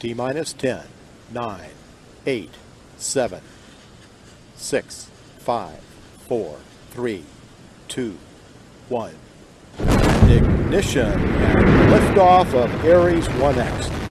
T minus 10, 9, 8, 7, 6, 5, 4, 3, 2, 1. Ignition and liftoff of Ares 1X.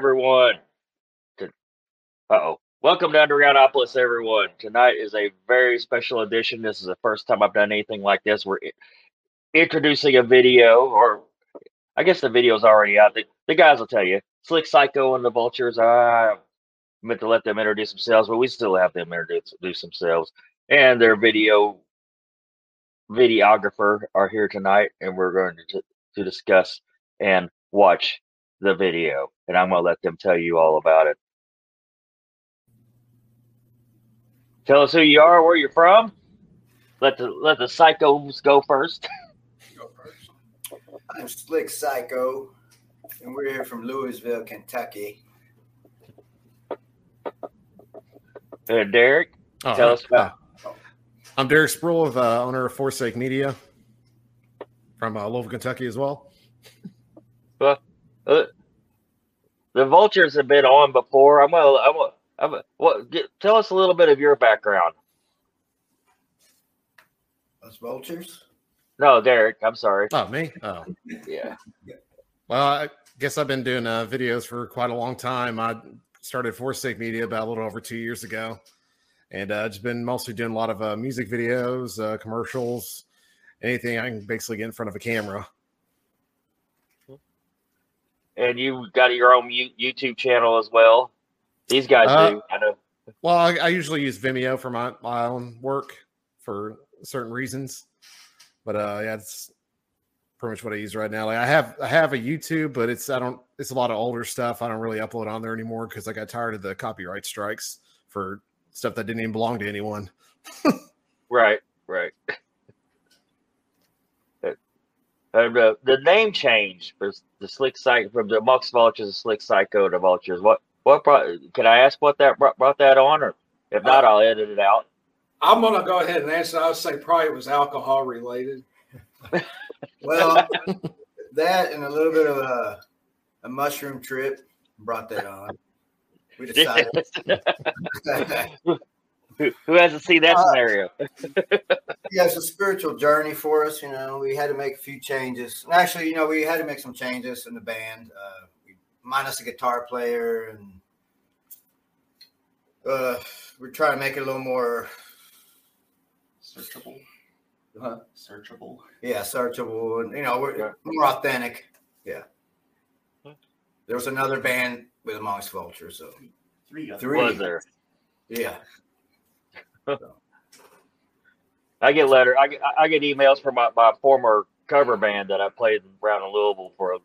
Everyone. Uh oh. Welcome to Undergroundopolis, everyone. Tonight is a very special edition. This is the first time I've done anything like this. We're introducing a video, or I guess the video's already out. The, the guys will tell you. Slick Psycho and the Vultures. I meant to let them introduce themselves, but we still have them introduce introduce themselves. And their video videographer are here tonight, and we're going to, to discuss and watch the video, and I'm going to let them tell you all about it. Tell us who you are, where you're from. Let the let the psychos go first. I'm Slick Syco, and we're here from Louisville, Kentucky. And Derrick, Oh, tell us about. I'm Derrick Spruill, of, uh, owner of 4Sake Media from uh, Louisville, Kentucky as well. Uh, the vultures have been on before. I'm gonna. I'm gonna. I'm gonna what? Get, tell us a little bit of your background. Those vultures. No, Derrick. I'm sorry. Oh, me? Oh, Yeah. well, I guess I've been doing uh, videos for quite a long time. I started 4Sake Media about a little over two years ago, and uh, just been mostly doing a lot of uh, music videos, uh, commercials, anything I can basically get in front of a camera. And you got your own You- YouTube channel as well. These guys Uh, do. I know. Well, I, I usually use Vimeo for my, my own work for certain reasons, but uh, yeah, it's pretty much what I use right now. Like I have I have a YouTube, but it's I don't it's a lot of older stuff. I don't really upload on there anymore because I got tired of the copyright strikes for stuff that didn't even belong to anyone. Right. Right. Uh, the, the name change for the slick psycho from the Mux Vultures to Slick Syco to Vultures. What what brought? Can I ask what that brought, brought that on, or if not, I'll edit it out. I'm gonna go ahead and answer. I would say probably it was alcohol related. Well, that and a little bit of a, a mushroom trip brought that on. We decided. who, who hasn't seen that Uh, scenario? yeah, it's a spiritual journey for us. You know, we had to make a few changes. And actually, you know, we had to make some changes in the band. Uh, we, minus a guitar player, and uh, we're trying to make it a little more, Searchable. Huh? Searchable. yeah, searchable, and you know, we're Yeah. more authentic. Yeah. Huh. There was another band with Amongst Vultures, so Three. Three. Was there? yeah. I get letter. I get I get emails from my, my former cover band that I played around in Louisville for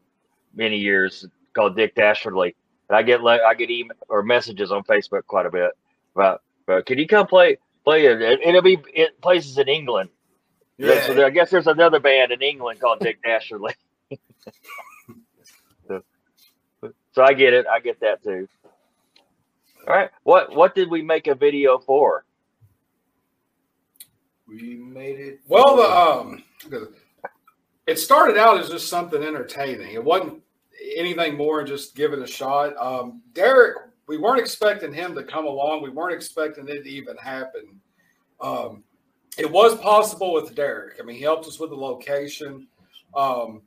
many years called Dick Dastardly. And I get I get email or messages on Facebook quite a bit about, about can you come play play it? And It'll be it places in England. Yeah. So there, I guess there's another band in England called Dick Dastardly. so, so I get it. I get that too. All right. What what did we make a video for? We made it. Well, the um, it started out as just something entertaining. It wasn't anything more than just give it a shot. Um, Derrick, we weren't expecting him to come along. We weren't expecting it to even happen. Um, it was possible with Derrick. I mean, he helped us with the location. Um,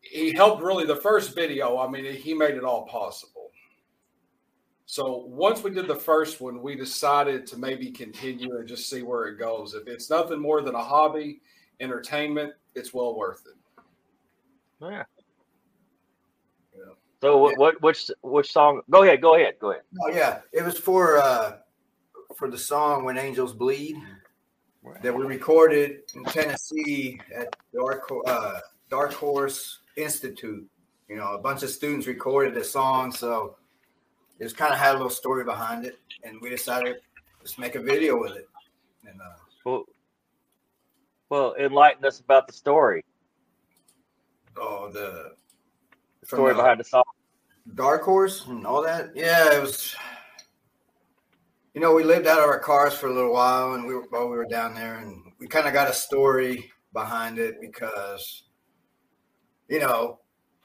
he helped really the first video. I mean, he made it all possible. So once we did the first one, we decided to maybe continue and just see where it goes. If it's nothing more than a hobby, entertainment, it's well worth it. Yeah. Yeah. So what, what which which song? Go ahead. Go ahead. Go ahead. Oh yeah, it was for uh for the song "When Angels Bleed" that we recorded in Tennessee at Dark uh, Dark Horse Institute. You know, a bunch of students recorded the song, so it was kind of had a little story behind it, and we decided let's make a video with it. And uh, Well, well, enlighten us about the story. oh, the The story behind the song. Dark Horse and all that. Yeah, it was. You know, we lived out of our cars for a little while, and we were while we were down there, and we kind of got a story behind it because, you know,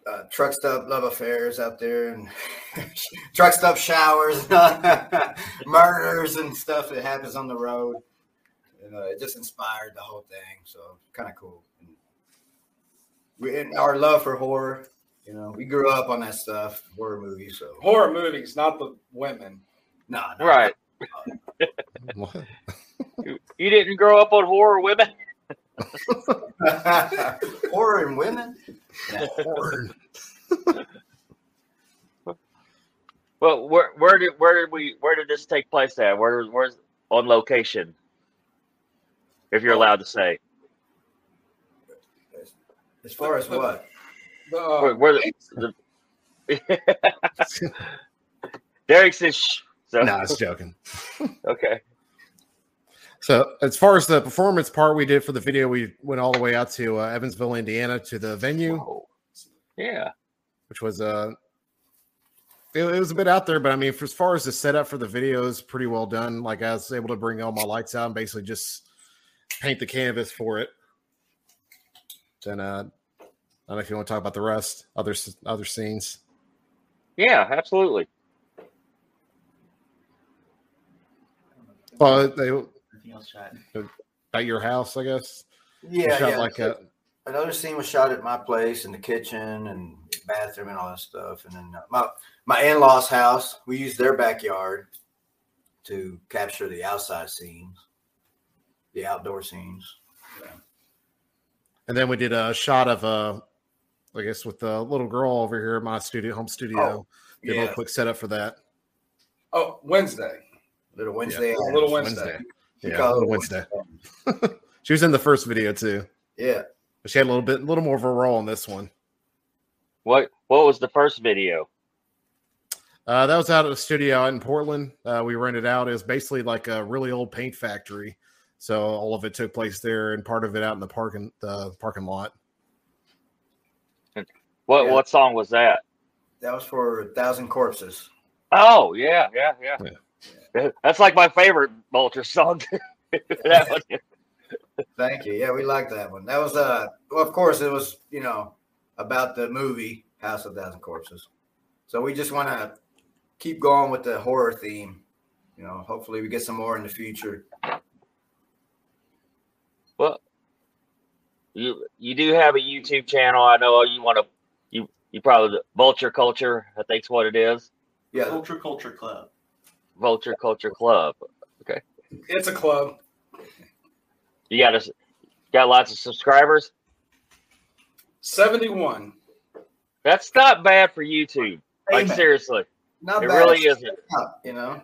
uh, truck stop love affairs out there, and truck stop showers, murders, and stuff that happens on the road. And uh, it just inspired the whole thing, so kind of cool. And we and our love for horror you know, we grew up on that stuff, horror movies. So Horror movies, not the women. no, no. Right. What? You, you didn't grow up on horror women. horror and women. Horn. Well, where where did where did we where did this take place at? Where where's on location? If you're allowed to say. As far as what? The, uh, Where, where the, the Derek says shh. So no, it's joking. okay. So, as far as the performance part we did for the video, we went all the way out to uh, Evansville, Indiana, to the venue, Whoa. Yeah. which was uh, it, it was a bit out there, but I mean, for, as far as the setup for the video is pretty well done. Like I was able to bring all my lights out and basically just paint the canvas for it. Then, uh, I don't know if you want to talk about the rest, other other scenes. Yeah, absolutely. Well, they Everything else shot. at your house, I guess. Yeah, shot yeah. like a Another scene was shot at my place in the kitchen and bathroom and all that stuff. And then uh, my my in laws' house, we used their backyard to capture the outside scenes, the outdoor scenes. And then we did a shot of uh I guess with the little girl over here at my studio home studio. did a Yeah, little quick setup for that. oh, Wednesday. little Wednesday. Yeah, Little Wednesday. We Yeah, call Wednesday. she was in the first video too. Yeah. But she had a little bit a little more of a role in this one. What what was the first video? Uh, that was out of a studio out in Portland. Uh, we rented out. It was basically like a really old paint factory. So all of it took place there and part of it out in the parking the parking lot. What Yeah. what song was that? That was for a thousand corpses. Oh yeah, yeah, yeah. That's like my favorite Vulture song. Thank you. Yeah, we like that one. That was uh well of course it was, you know, about the movie House of Thousand Corpses. So we just want to keep going with the horror theme. You know, hopefully we get some more in the future. Well, you you do have a YouTube channel. I know you want to. You you probably Vulture Culture. I think's what it is. Yeah, Vulture Culture Club. Vulture Culture Club. Okay. It's a club. You got a, got lots of subscribers. 71. That's not bad for YouTube. Like seriously, not it bad. really isn't. You know,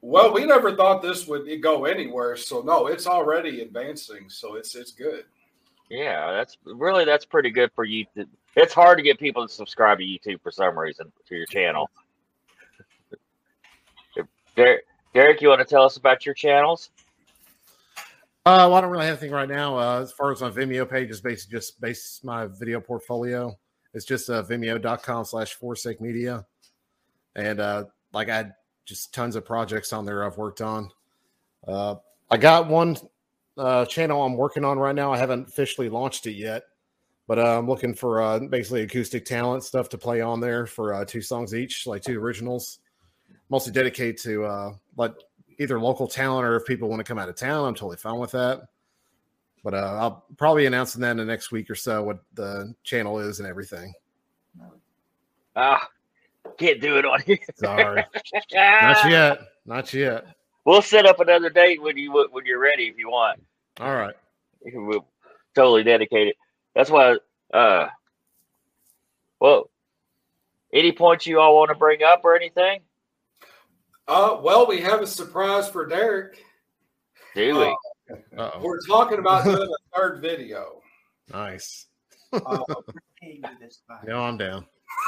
Well, we never thought this would go anywhere. So no, it's already advancing. So it's it's good. Yeah, that's really that's pretty good for YouTube. It's hard to get people to subscribe to YouTube for some reason to your channel. Derrick, Derrick, you want to tell us about your channels? Uh, well, I don't really have anything right now. Uh, as far as my Vimeo page is basically just base my video portfolio. It's just uh, vimeo.com slash forsake media. And uh, like I had just tons of projects on there I've worked on. Uh, I got one uh, channel I'm working on right now. I haven't officially launched it yet, but uh, I'm looking for uh, basically acoustic talent stuff to play on there for uh, two songs each, like two originals. Mostly dedicated to uh, like either local talent or if people want to come out of town, I'm totally fine with that. But uh, I'll probably be announcing that in the next week or so what the channel is and everything. Ah, Can't do it on here. Sorry, not yet, not yet. We'll set up another date when you when you're ready if you want. All right. We'll totally dedicate it. That's why. Uh, well, any points you all want to bring up or anything? Uh, well, we have a surprise for Derrick. Do we? Uh-oh. We're talking about doing a third video. Nice. Uh, Hey, do this by- No, I'm down.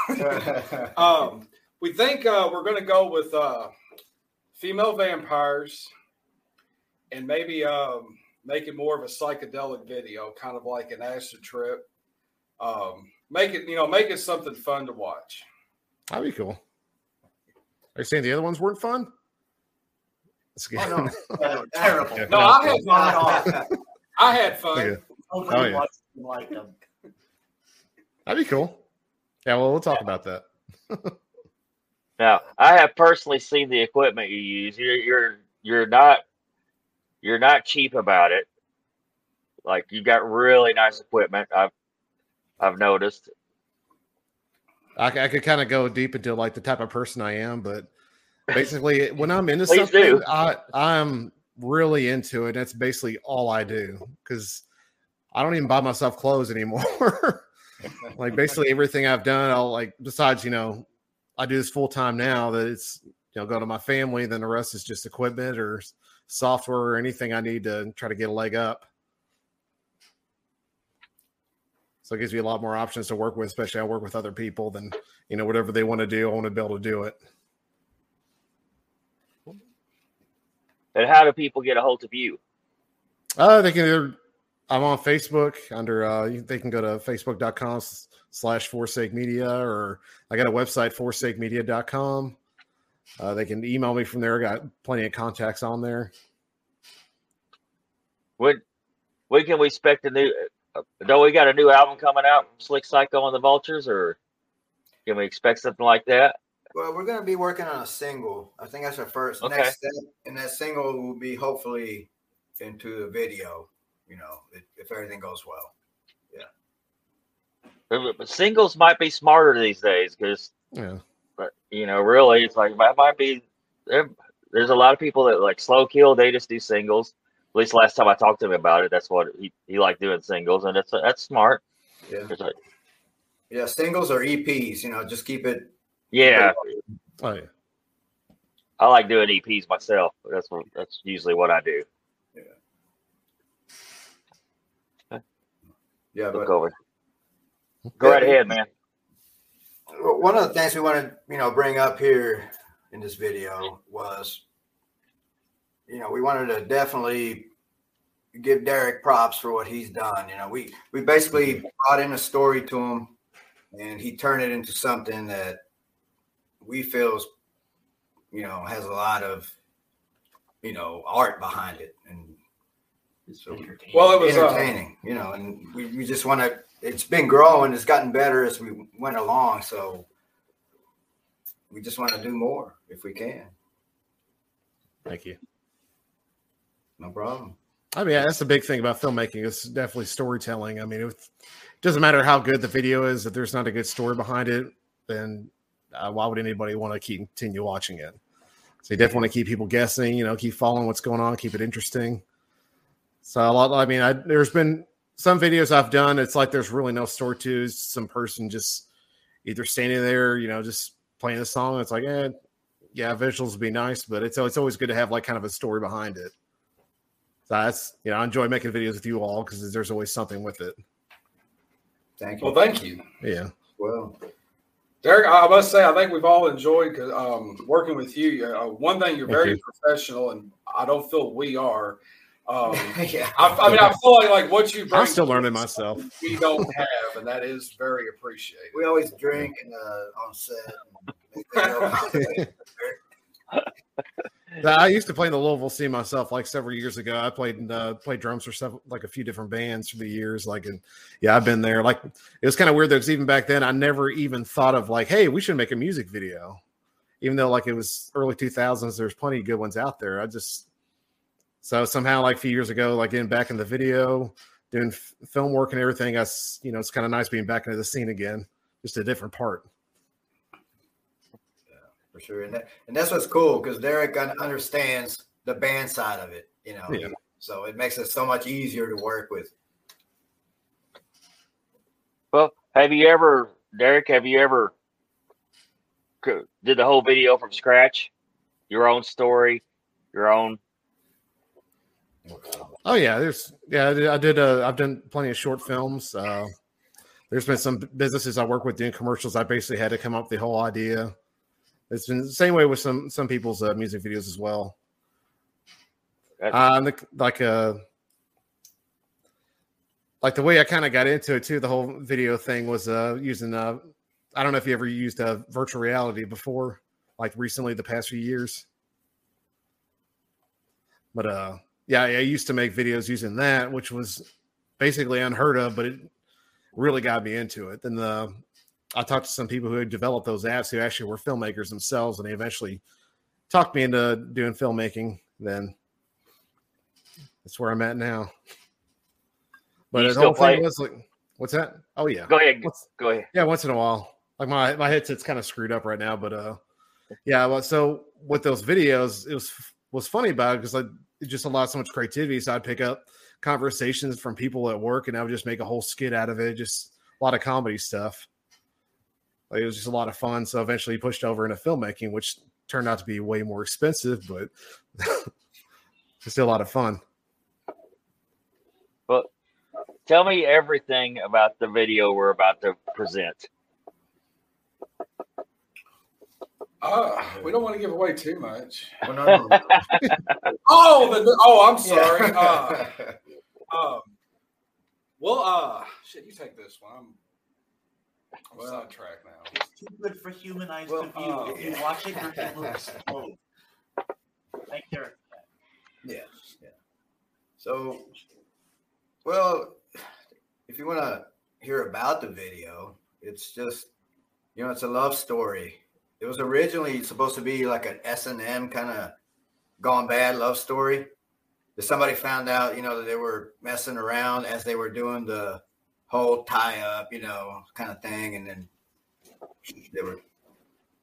um, we think uh, we're going to go with uh, female vampires and maybe um, make it more of a psychedelic video, kind of like an acid trip. Um, make it, you know, make it something fun to watch. That'd be cool. Are you saying the other ones weren't fun? That's oh, good. Oh, no. Yeah, they were terrible. Yeah. No, I had fun. I had fun. Okay. Hopefully Oh, yeah. watched them like them. That'd be cool. Yeah, well, we'll talk about that. Now, I have personally seen the equipment you use. You're you're you're not you're not cheap about it. Like you got really nice equipment. I've I've noticed. I, I could kind of go deep into like the type of person I am, but basically, when I'm into Please something, do. I I'm really into it. That's basically all I do because I don't even buy myself clothes anymore. like basically everything I've done, I'll like besides you know I do this full time now. That it's you know go to my family, then the rest is just equipment or software or anything I need to try to get a leg up. So it gives me a lot more options to work with, especially I work with other people than you know whatever they want to do. I want to be able to do it. And how do people get a hold of you? Uh, they can either I'm on Facebook under uh they can go to facebook.com slash forsake media or I got a website forsakemedia.com. Uh, they can email me from there. I got plenty of contacts on there. When when can we expect a new? Don't we got a new album coming out from Slick Syco and the Vultures, or can we expect something like that? Well, we're going to be working on a single. I think that's our first Okay. next step, and that single will be hopefully into the video. You know, if, if everything goes well. Yeah. But singles might be smarter these days because, Yeah. but you know, really, it's like that might be. there- There's a lot of people that like slow kill. They just do singles. At least last time I talked to him about it, that's what he, he liked doing singles, and that's that's smart. Yeah, like, yeah. Singles or EPs. You know, just keep it. yeah, Oh yeah. I like doing EPs myself. That's what that's usually what I do. Yeah, Look but over. Go right ahead, man. one of the things we want to you know bring up here in this video was you know we wanted to definitely give Derrick props for what he's done you know we we basically brought in a story to him and he turned it into something that we feels you know has a lot of you know art behind it and It's entertaining. Well, it was uh, entertaining you know and we, we just want to it's been growing it's gotten better as we went along so we just want to do more if we can Thank you. No problem I mean, that's the big thing about filmmaking. It's definitely storytelling. I mean, it doesn't matter how good the video is. If there's not a good story behind it, then uh, why would anybody want to keep continue watching it? So you definitely want to keep people guessing. You know, keep following what's going on, keep it interesting. So a lot. I mean, I, there's been some videos I've done. It's like there's really no story to. Some person just either standing there, you know, just playing the song. It's like, eh, yeah, visuals would be nice, but it's it's always good to have like kind of a story behind it. So that's you know, I enjoy making videos with you all because there's always something with it. thank you Well, thank you. Yeah. well Derrick, I must say, I think we've all enjoyed um, working with you. Uh, one thing, you're Thank very you. professional, and I don't feel we are. Um, yeah I, I mean, I feel like like what you bring. I'm still learning myself. We don't have, and that is very appreciated. we always drink and uh, on set I used to play in the Louisville scene myself, like several years ago. I played uh, played drums for several, like a few different bands for the years. Like, and yeah, I've been there. Like, it was kind of weird though, because even back then, I never even thought of like, hey, we should make a music video. Even though like it was early 2000s, there's plenty of good ones out there. I just so somehow like a few years ago, like getting back in the video, doing f- film work and everything. Us, you know, it's kind of nice being back into the scene again, just a different part. For sure. And that, and that's what's cool because Derrick un- understands the band side of it, you know. Yeah. So it makes it so much easier to work with. Well, have you ever, Derrick? Have you ever did the whole video from scratch? Your own story, your own. Oh yeah, there's yeah. I did, I did uh, I've done plenty of short films. Uh, there's been some businesses I work with doing commercials. I basically had to come up with the whole idea. It's been the same way with some some people's uh, music videos as well. Uh, the, like uh, like the way I kind of got into it too. The whole video thing was uh using uh, I don't know if you ever used uh, virtual reality before, like recently the past few years. But uh, yeah, I used to make videos using that, which was basically unheard of, but it really got me into it. Then the I talked to some people who had developed those apps who actually were filmmakers themselves, and they eventually talked me into doing filmmaking. Then that's where I'm at now. But the whole thing was like, what's that? Oh yeah, Go ahead. Go ahead. yeah, once in a while. Like my my headset's kind of screwed up right now, but uh, yeah. Well, so with those videos, it was was funny about it because like it just allowed so much creativity. So I'd pick up conversations from people at work, and I would just make a whole skit out of it. Just a lot of comedy stuff. Like it was just a lot of fun. So eventually he pushed over into filmmaking, which turned out to be way more expensive, but it's still a lot of fun. Well, tell me everything about the video we're about to present. Uh, we don't want to give away too much. Oh, the, oh, I'm sorry. Yeah. Uh, um, well, uh, shit, you take this one. I'm, I'm Well- sidetracked now. It's too good for human eyes Well, to view. uh, if you watch it, your head will explode. Thank you. Yeah, yeah. So, well, if you want to hear about the video, it's just, you know, it's a love story. It was originally supposed to be like an S and M kind of gone bad love story. That somebody found out, you know, that they were messing around as they were doing the whole tie up, you know, kind of thing, and then they were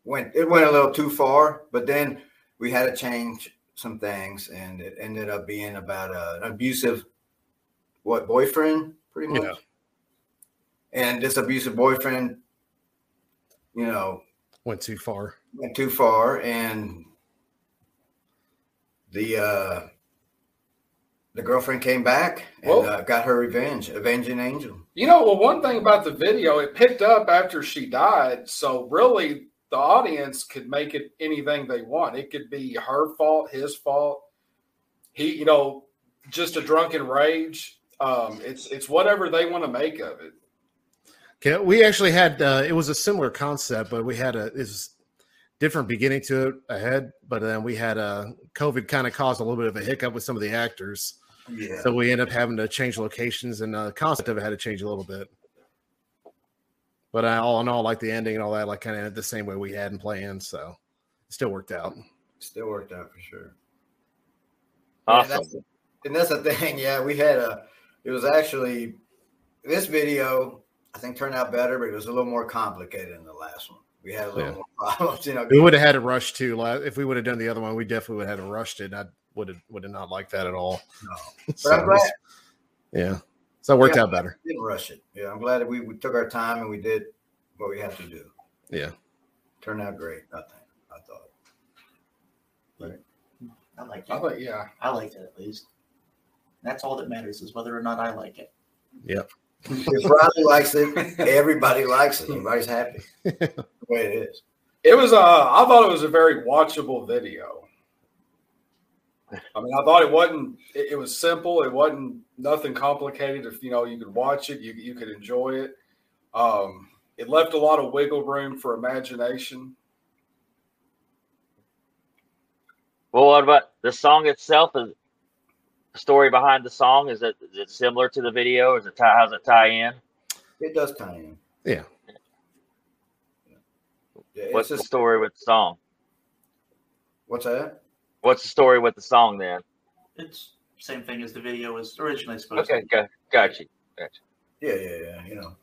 went it went a little too far. But then we had to change some things, and it ended up being about a, an abusive what boyfriend, pretty much. Yeah. And this abusive boyfriend, you know, Went too far. went too far, and the uh the girlfriend came back and Well- uh, got her revenge, avenging angel. You know, well, one thing about the video, it picked up after she died. So really, the audience could make it anything they want. It could be her fault, his fault. He, you know, just a drunken rage. Um, it's it's whatever they want to make of it. Okay, we actually had uh, it was a similar concept, but we had a is different beginning to it ahead. But then we had uh, COVID kind of caused a little bit of a hiccup with some of the actors, Yeah. so we end up having to change locations, and uh, the concept of it had to change a little bit. But uh, all in all, like the ending and all that, like kind of ended the same way we had in planned, so it still worked out. Still worked out for sure. Yeah, Awesome. that's, and that's the thing. Yeah, we had a. It was actually this video. I think turned out better, but it was a little more complicated than the last one. We had a little Yeah. more problems. You know, We would have had to rush too. la- If we would have done the other one, we definitely would have had to rushed it. and I would have would have not liked that at all. No. So but I'm glad yeah, so it worked Yeah. out better. didn't rush it. Yeah, I'm glad that we, we took our time and we did what we had to do. Yeah. Turned out great. I think. I thought. I like I it. think, yeah. I liked it at least. That's all that matters is whether or not I like it. If Riley likes it, everybody likes it. Everybody's happy. the way it is. It was uh I thought it was a very watchable video. I mean, I thought it wasn't it, it was simple, it wasn't nothing complicated. If you know you could watch it, you you could enjoy it. Um it left a lot of wiggle room for imagination. Well, what about the song itself? Is the story behind the song? Is it is it similar to the video? Is it tie, how's it tie in? It does tie in. Yeah. Yeah, What's the story with the song? what's that? What's the story with the song then? It's same thing as the video was originally supposed Okay, to. got, got you. Yeah, yeah, yeah. You know,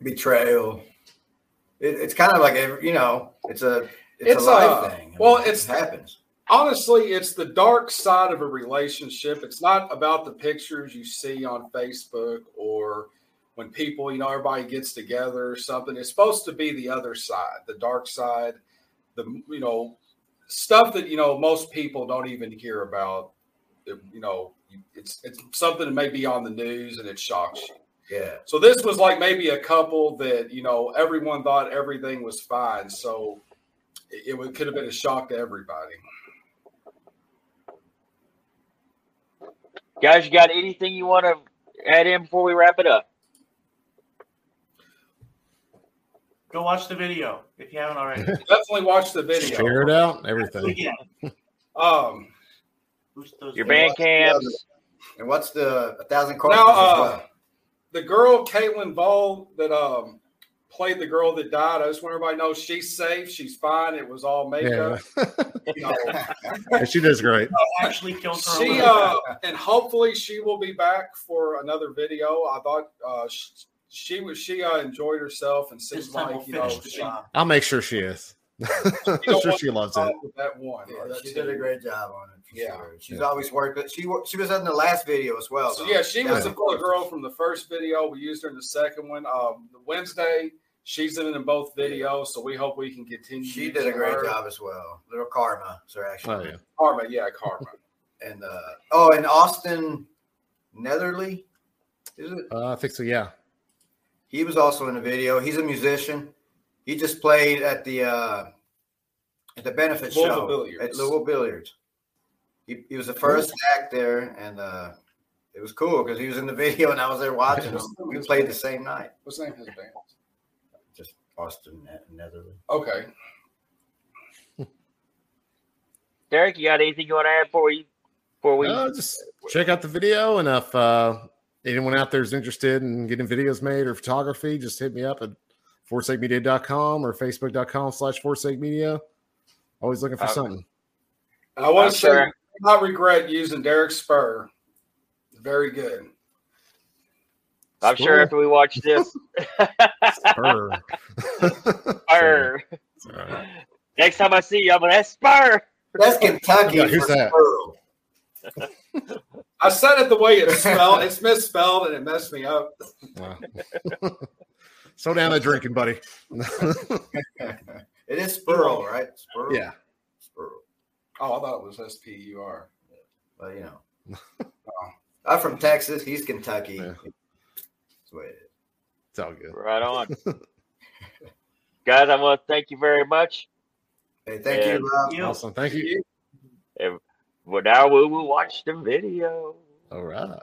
betrayal. It, it's kind of like every, you know, it's a it's, It's a life a- thing. I well, mean, it's- it happens. honestly, it's the dark side of a relationship. It's not about the pictures you see on Facebook or when people, you know, everybody gets together or something. It's supposed to be the other side, the dark side, the, you know, stuff that, you know, most people don't even hear about. You know, it's, it's something that may be on the news and it shocks you. Yeah. So this was like maybe a couple that you know everyone thought everything was fine. So it, it would- could have been a shock to everybody. Guys, you got anything you want to add in before we wrap it up? Go watch the video if you haven't already. Definitely watch the video. Share it out, everything. Again, Um, Your band camps. And what's the a thousand corpses Now, as uh, well? the girl Caitlin Ball that um played the girl that died. I just want everybody to know she's safe. She's fine. It was all makeup. You Yeah, she does great. Actually killed her. she uh, and hopefully she will be back for another video. I thought uh, she, she was she uh, enjoyed herself and seems like we'll you know the she. I'll make sure she is. I'm sure she loves it. that one. Yeah, or that she did a great job on it. Yeah. sure. she's Yeah. always worked. But she wa- she was in the last video as well. So though. yeah, she was the Thousand girl from the first video. We used her in the second one. Um, Wednesday, she's in it in both videos. So we hope we can continue. She did a great her. job as well. Little Karma, sir, Oh actually. yeah. Karma, yeah, Karma. And uh oh, and Austin Netherly, is it? Uh, I think so. Yeah. He was also in the video. He's a musician. He just played at the uh at the benefit Louisville show Billiards. at Louisville Billiards. He, he was the first act there, and uh it was cool because he was in the video and I was there watching. him. We played the same night. What's the name of his band? Just Austin Net- Netherly. Okay. Derrick, you got anything you want to add before we before we Uh, just check out the video, and if uh, anyone out there is interested in getting videos made or photography, just hit me up at forsakemedia.com or facebook.com slash forsakemedia. Always looking for Uh, something. I want to say, sure. I not regret using Derrick Spur. Very good. I'm sure after we watch this, Spur. Spur. It's all right. Next time I see you, I'm gonna that's Spur. That's Kentucky. Yeah, who's for that? Spurl. I said it the way it's spelled. it's misspelled and it messed me up. Wow. Slow down that drinking, buddy. It is Spurl, right? Spurl. yeah. Spurl. Oh, I thought it was S P U R. But you know. I'm from Texas. He's Kentucky. Yeah. That's the way it is. It's all good. Right on. Guys, I want to thank you very much. Hey, thank Yeah. you, Rob. You. Awesome. Thank you. Well, now we will watch the video. All right.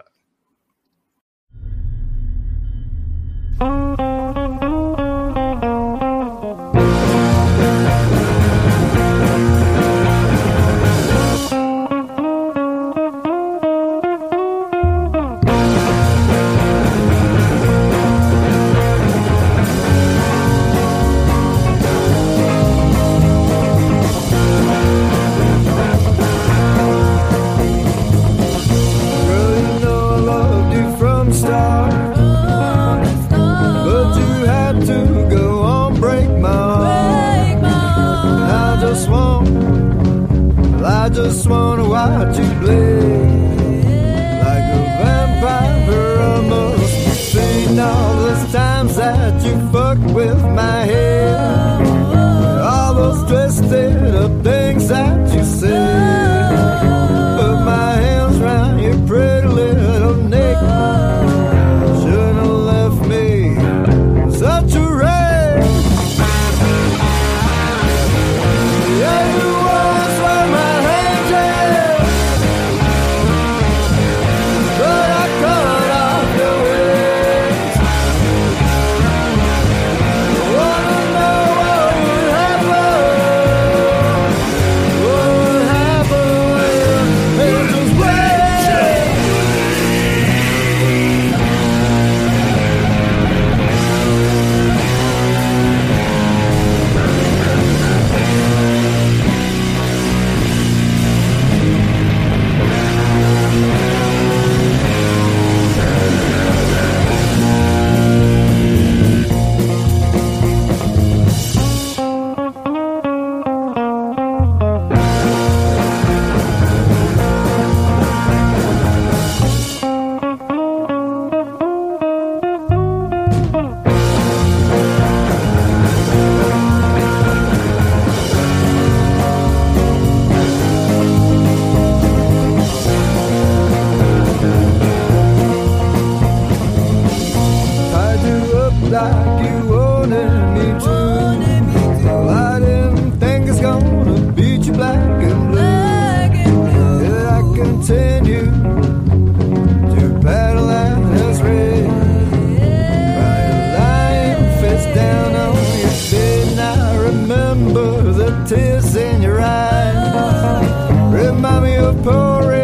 Times that you fucked with my head. the tears in your eyes. Remind me of poor.